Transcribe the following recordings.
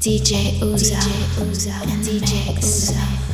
DJ Uzo, DJ Uzo, and DJ Uzo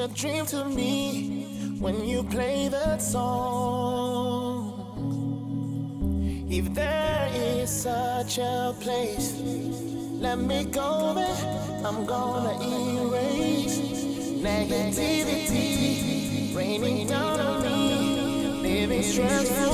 a dream to me when you play that song. If there is such a place, let me go there. I'm gonna erase negativity raining down on me, living stressfully.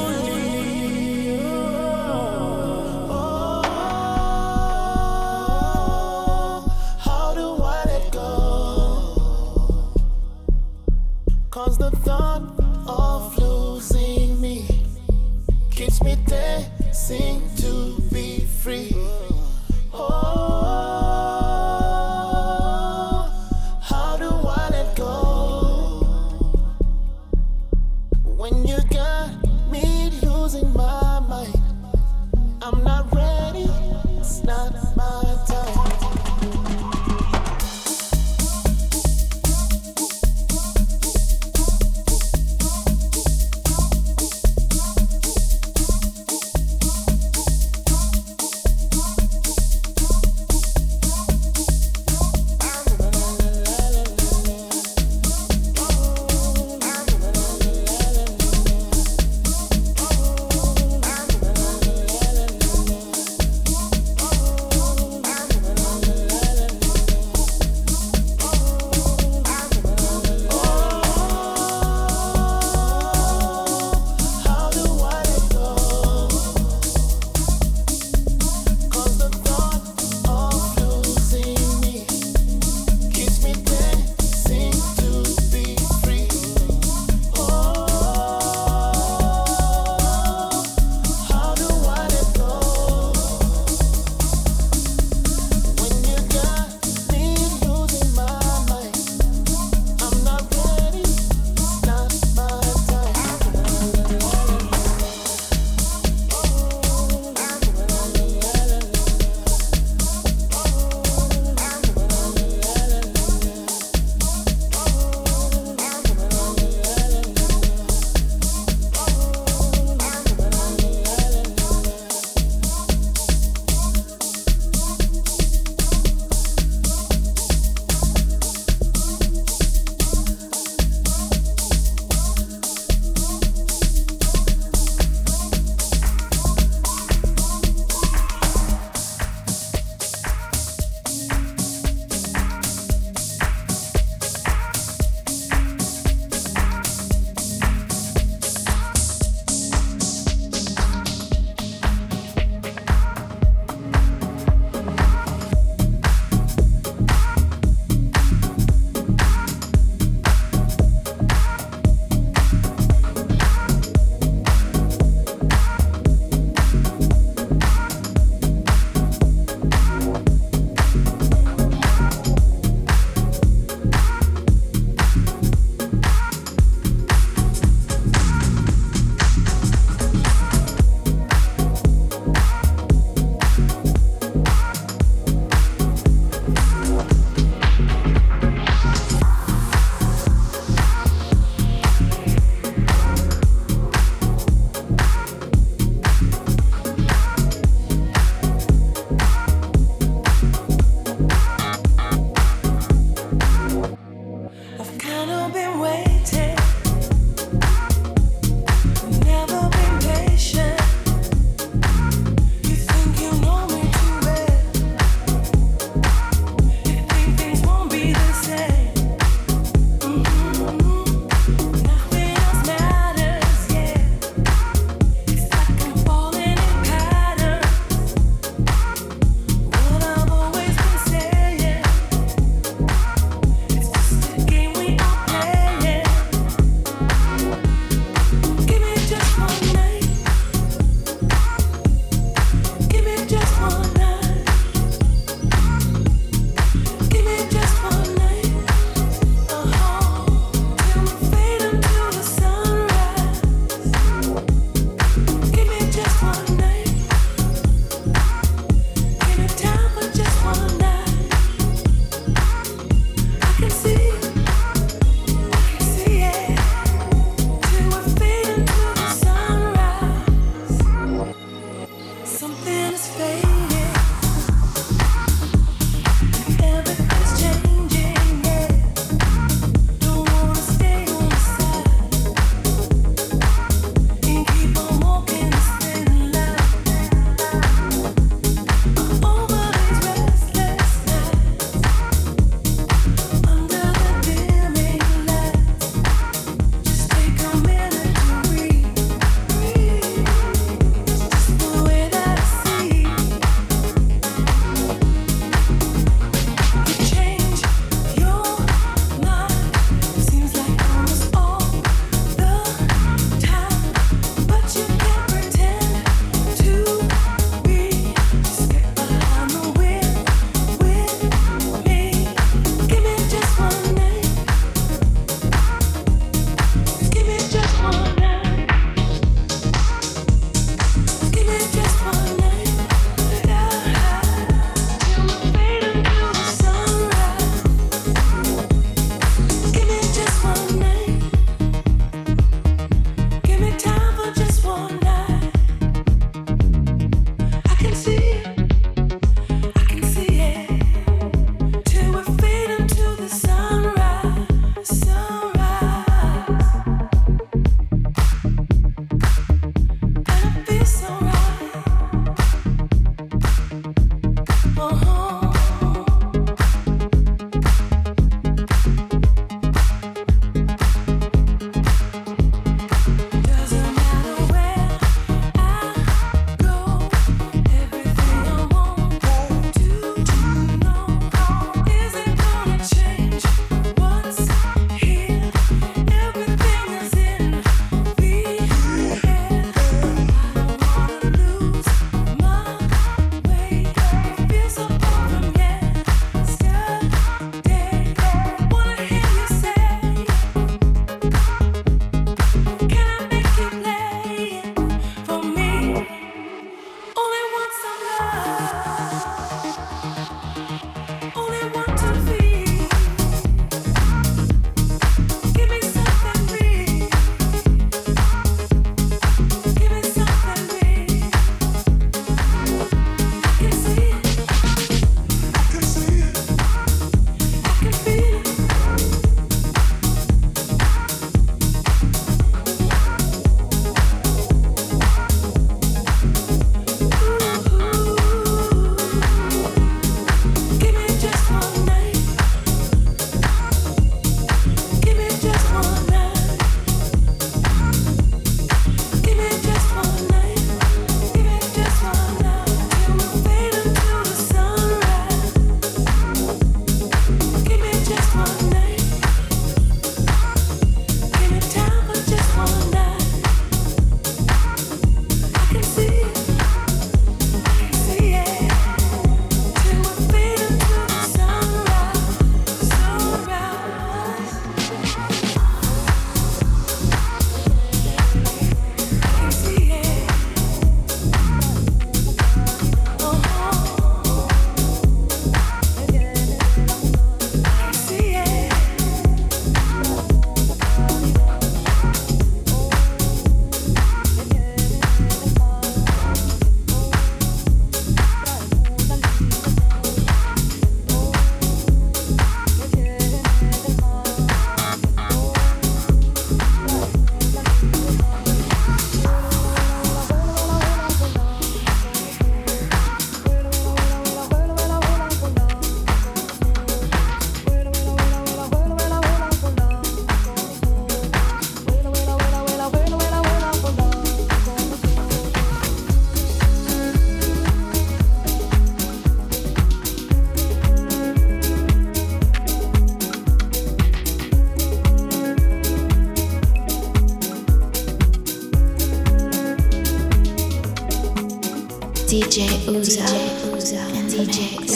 DJ Uzo, and DJ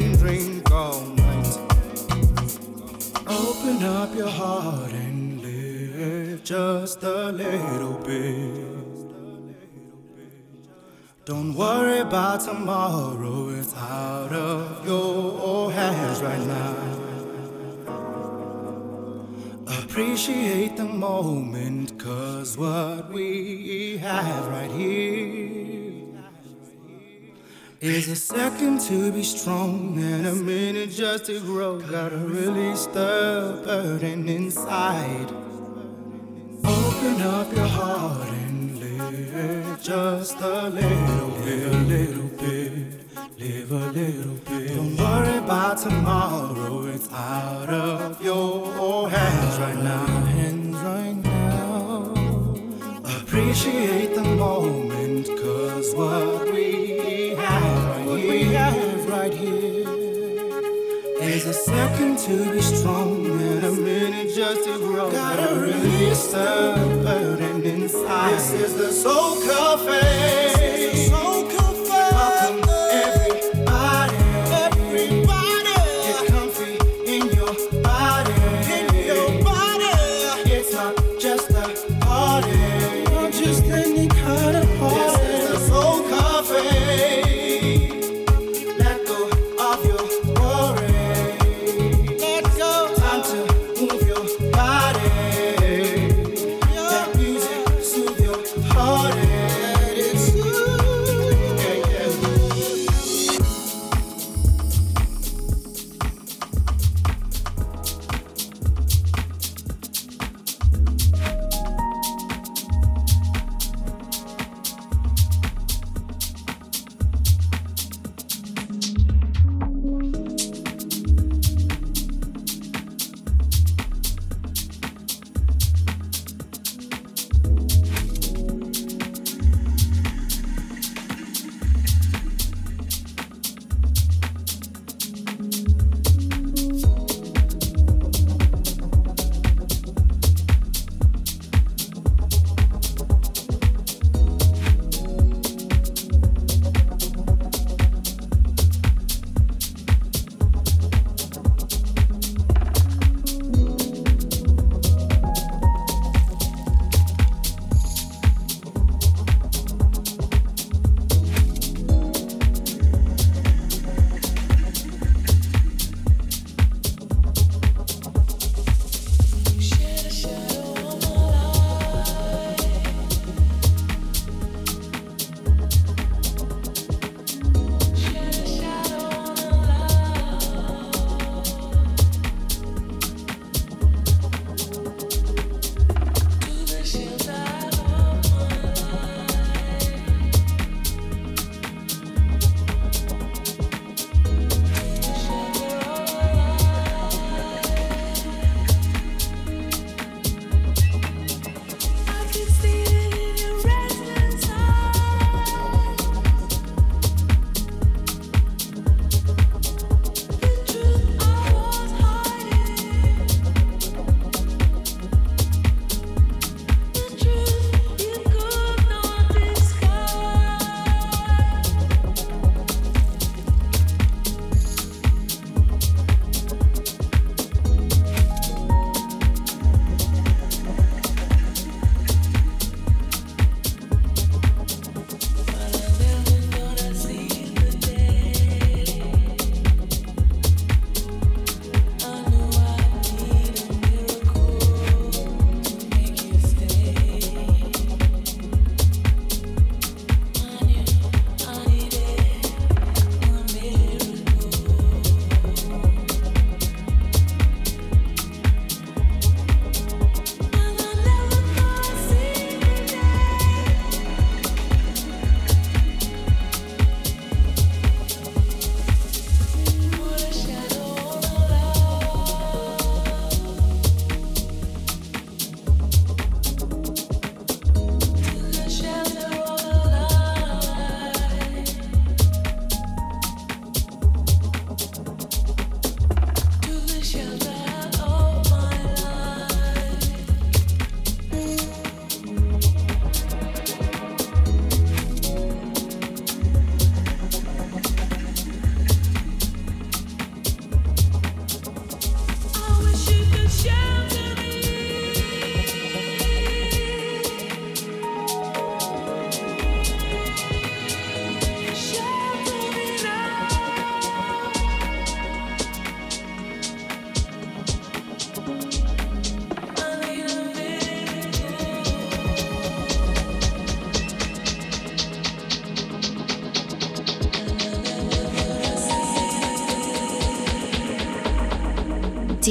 Open up your heart and live just a little bit. Don't worry about tomorrow, it's out of your hands right now. Appreciate the moment, cause what we have right here be strong and a minute just to grow. Gotta release the burden inside. Open up your heart and live just a little bit, a little bit, live a little bit. Don't worry about tomorrow, it's out of your hands right now. Hands right now. Appreciate the moment, cause what we have we have right here is a second to be strong and a minute just to grow. Gotta release the burden inside. This is the soul cafe.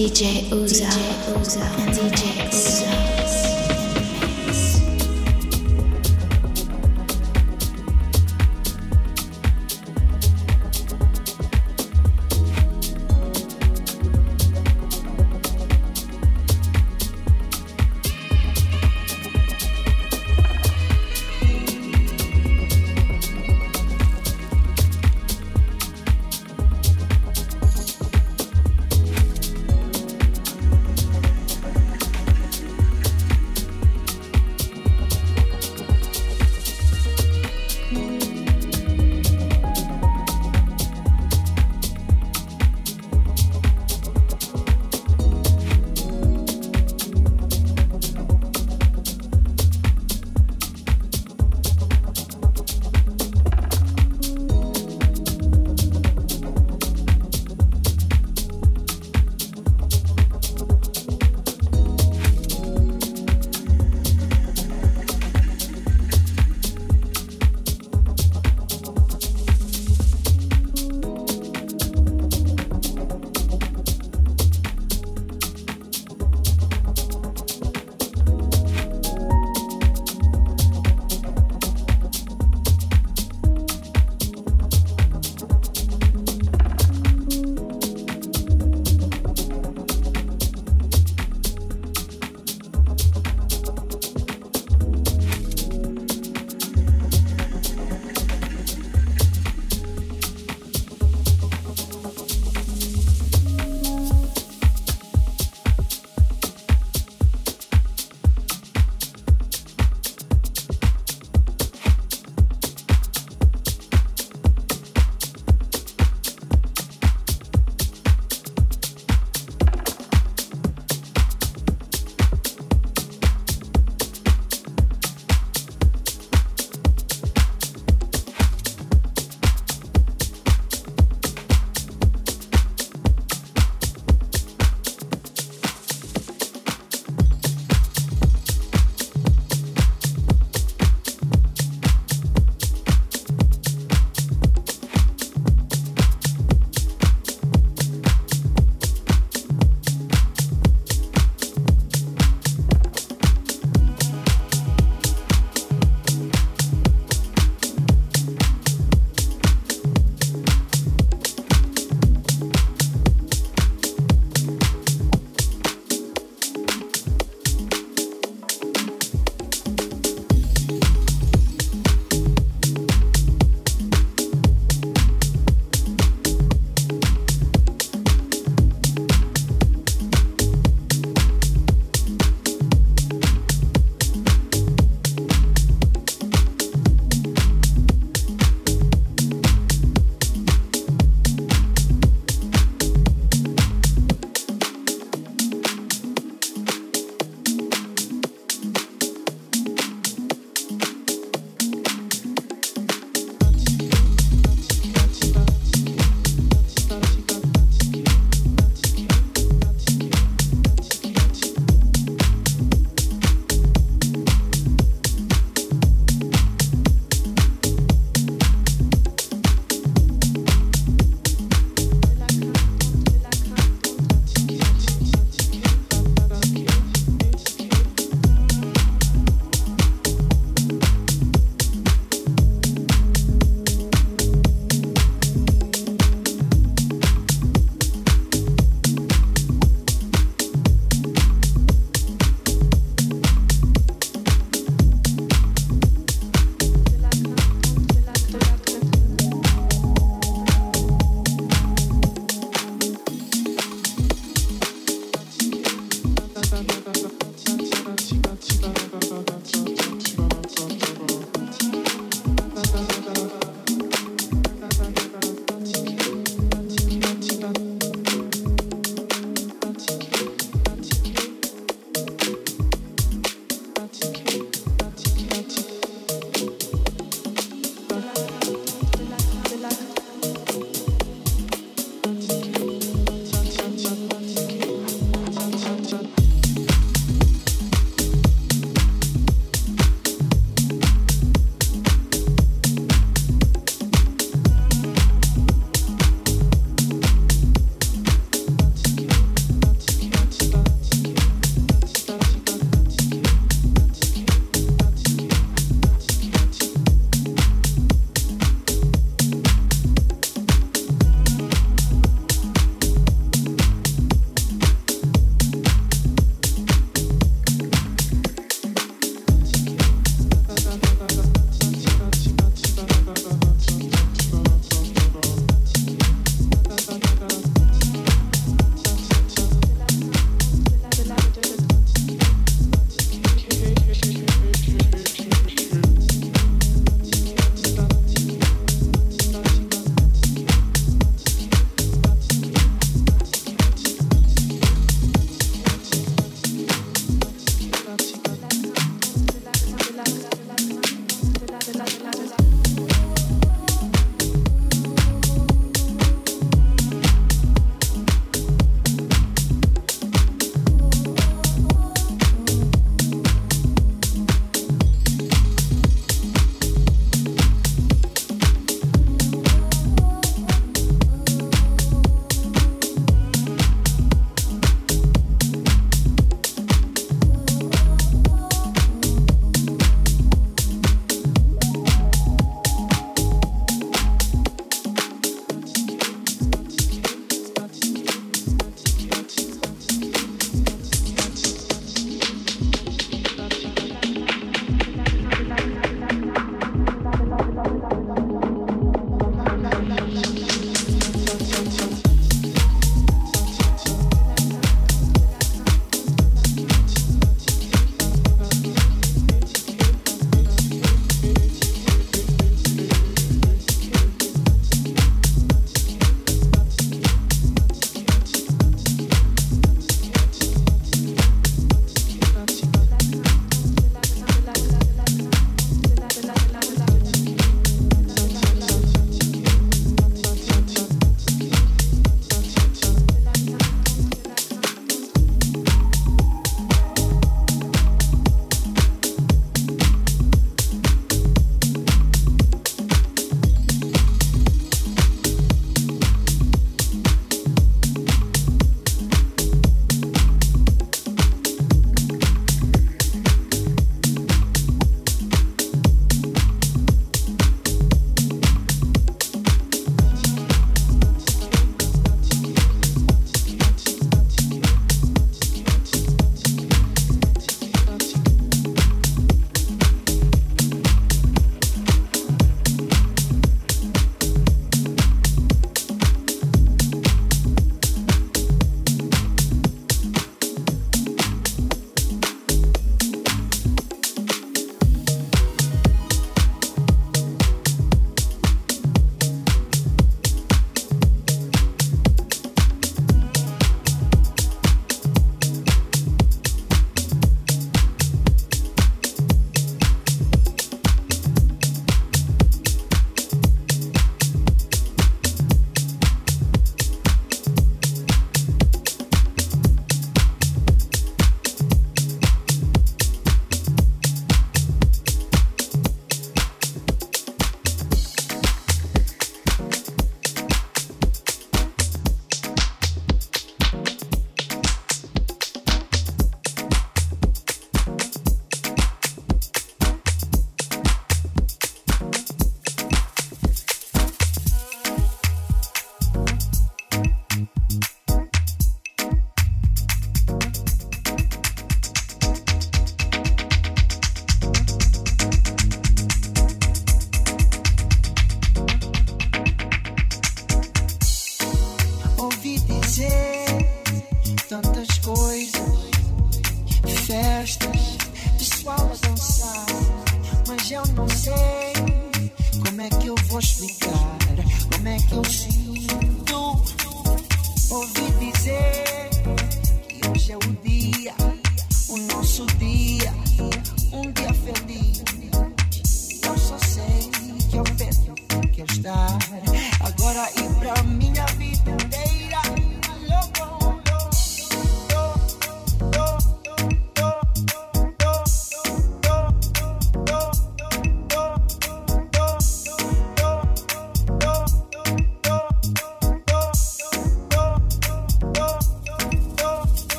DJ Uzo, DJ Uzo, and DJ.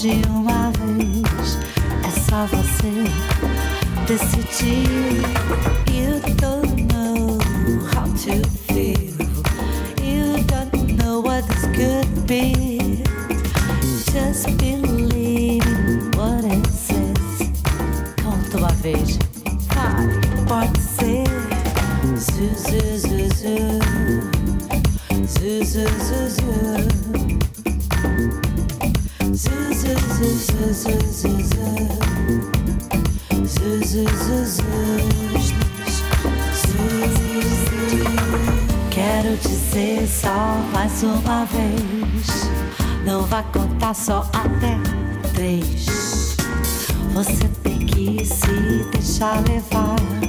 de uma vez. É só você decidir. mais uma vez. Não vai contar só até três. Você tem que se deixar levar.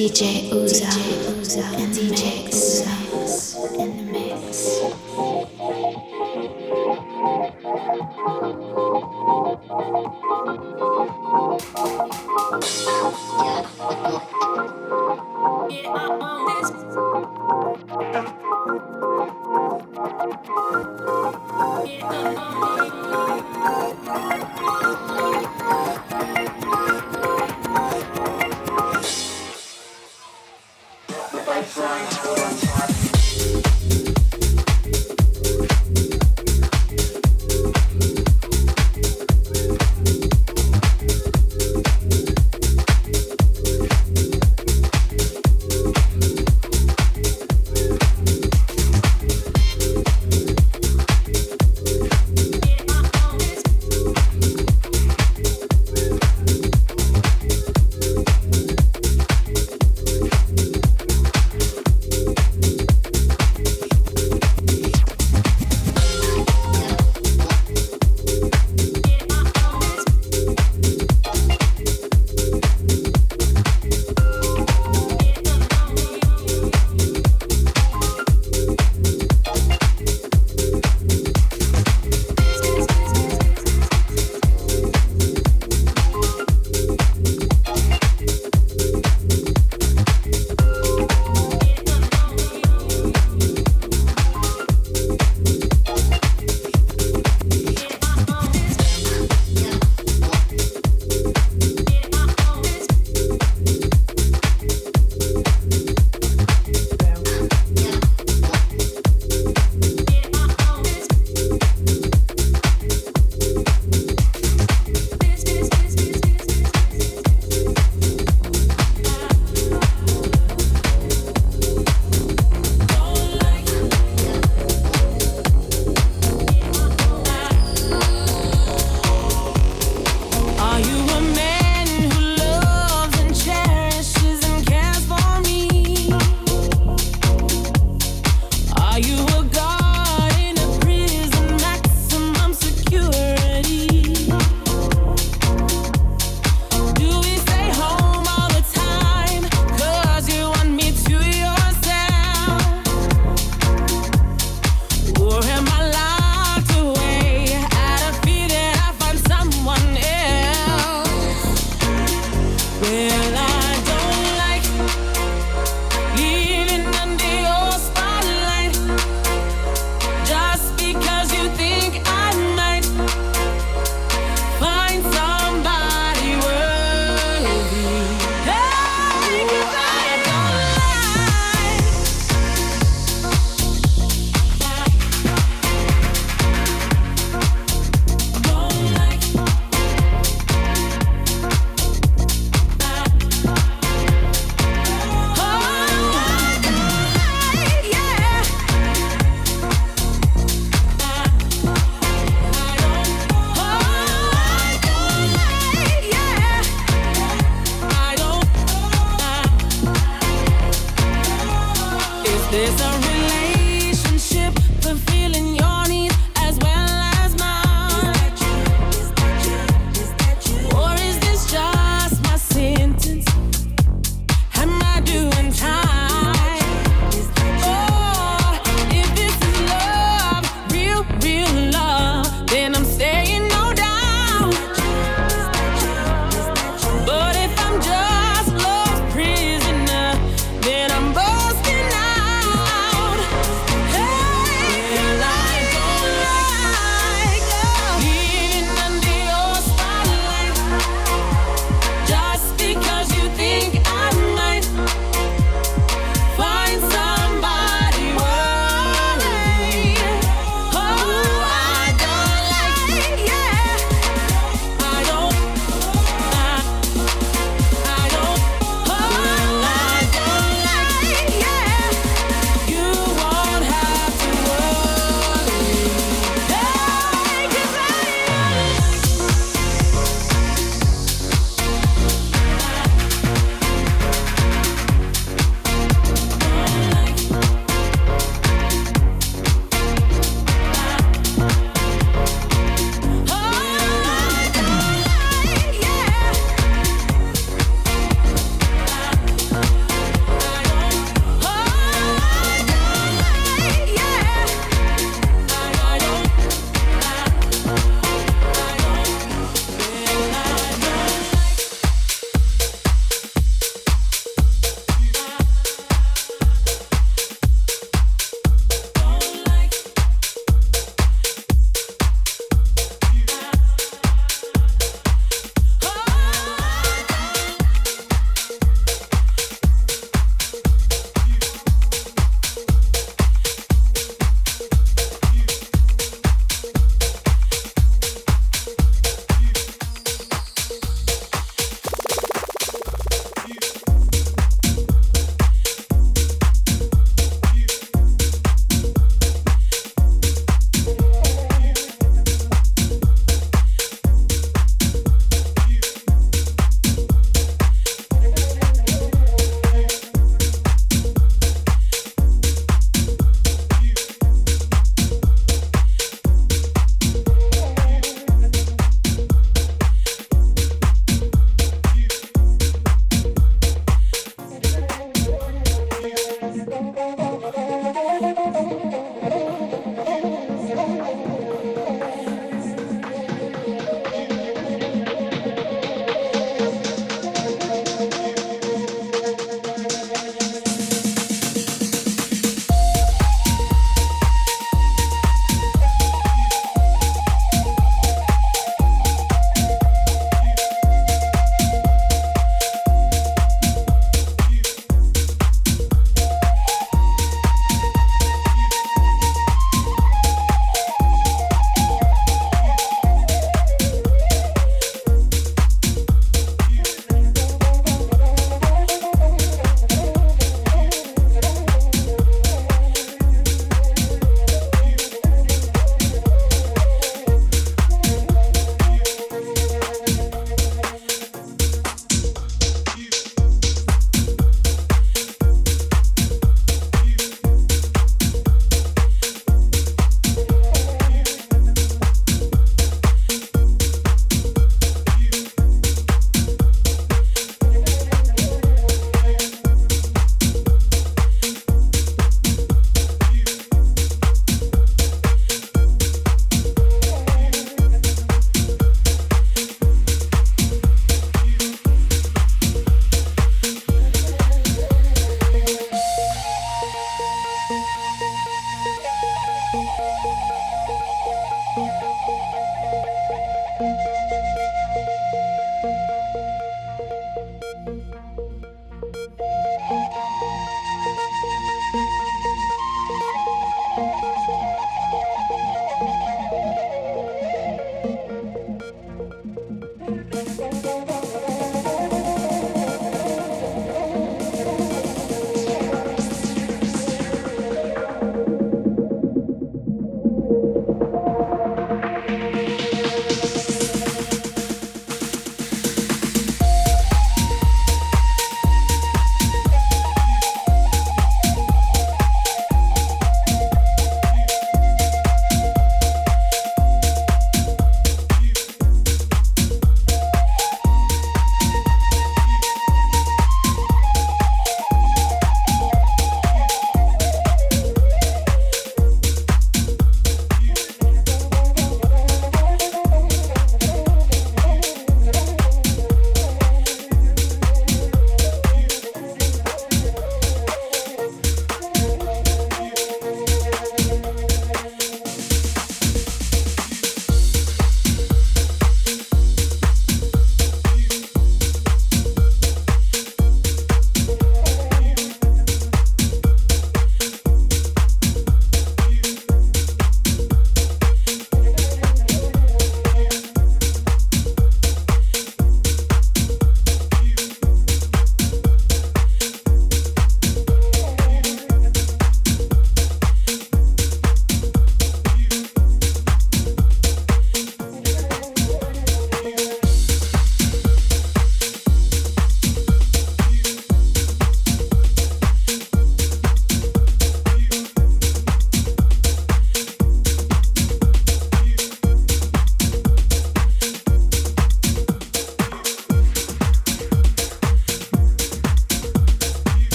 DJ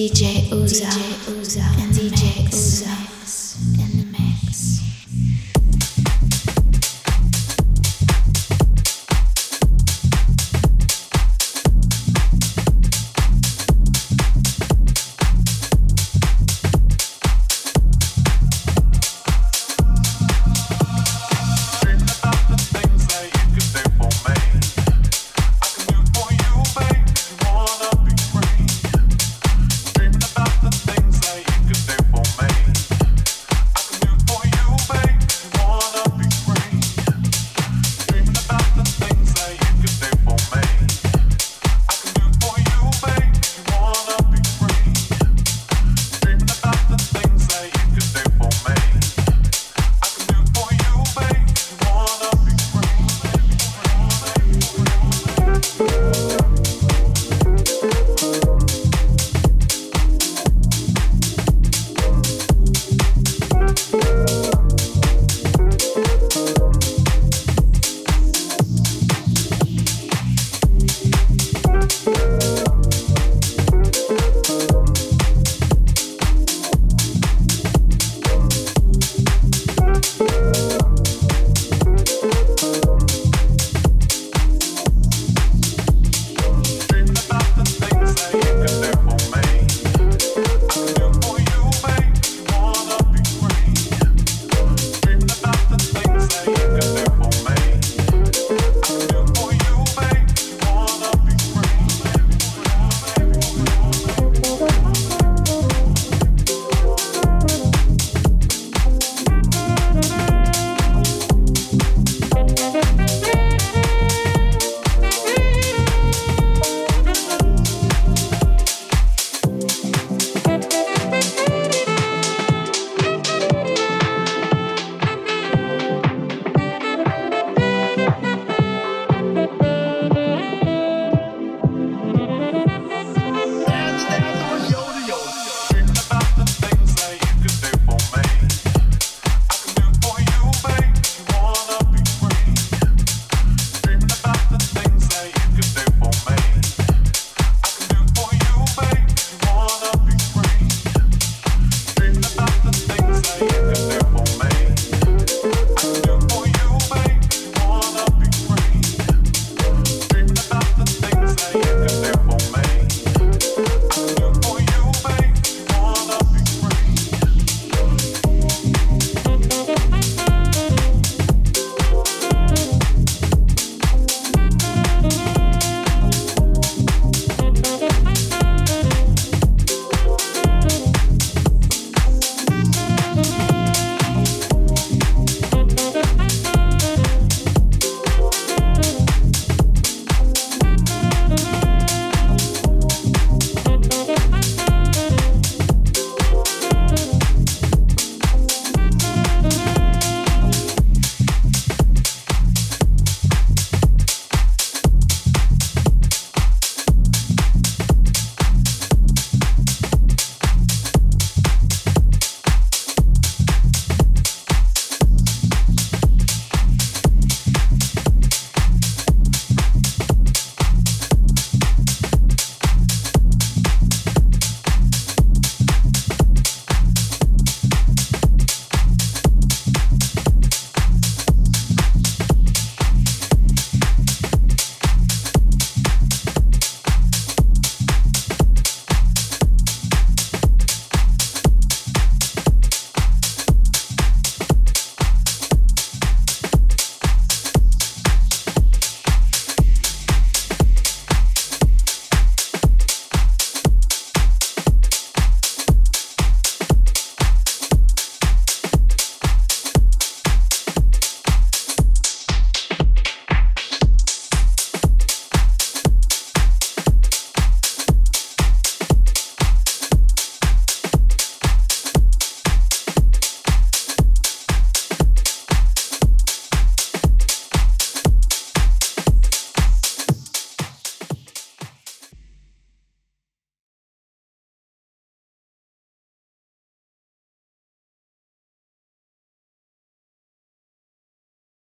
DJ Uzo, DJ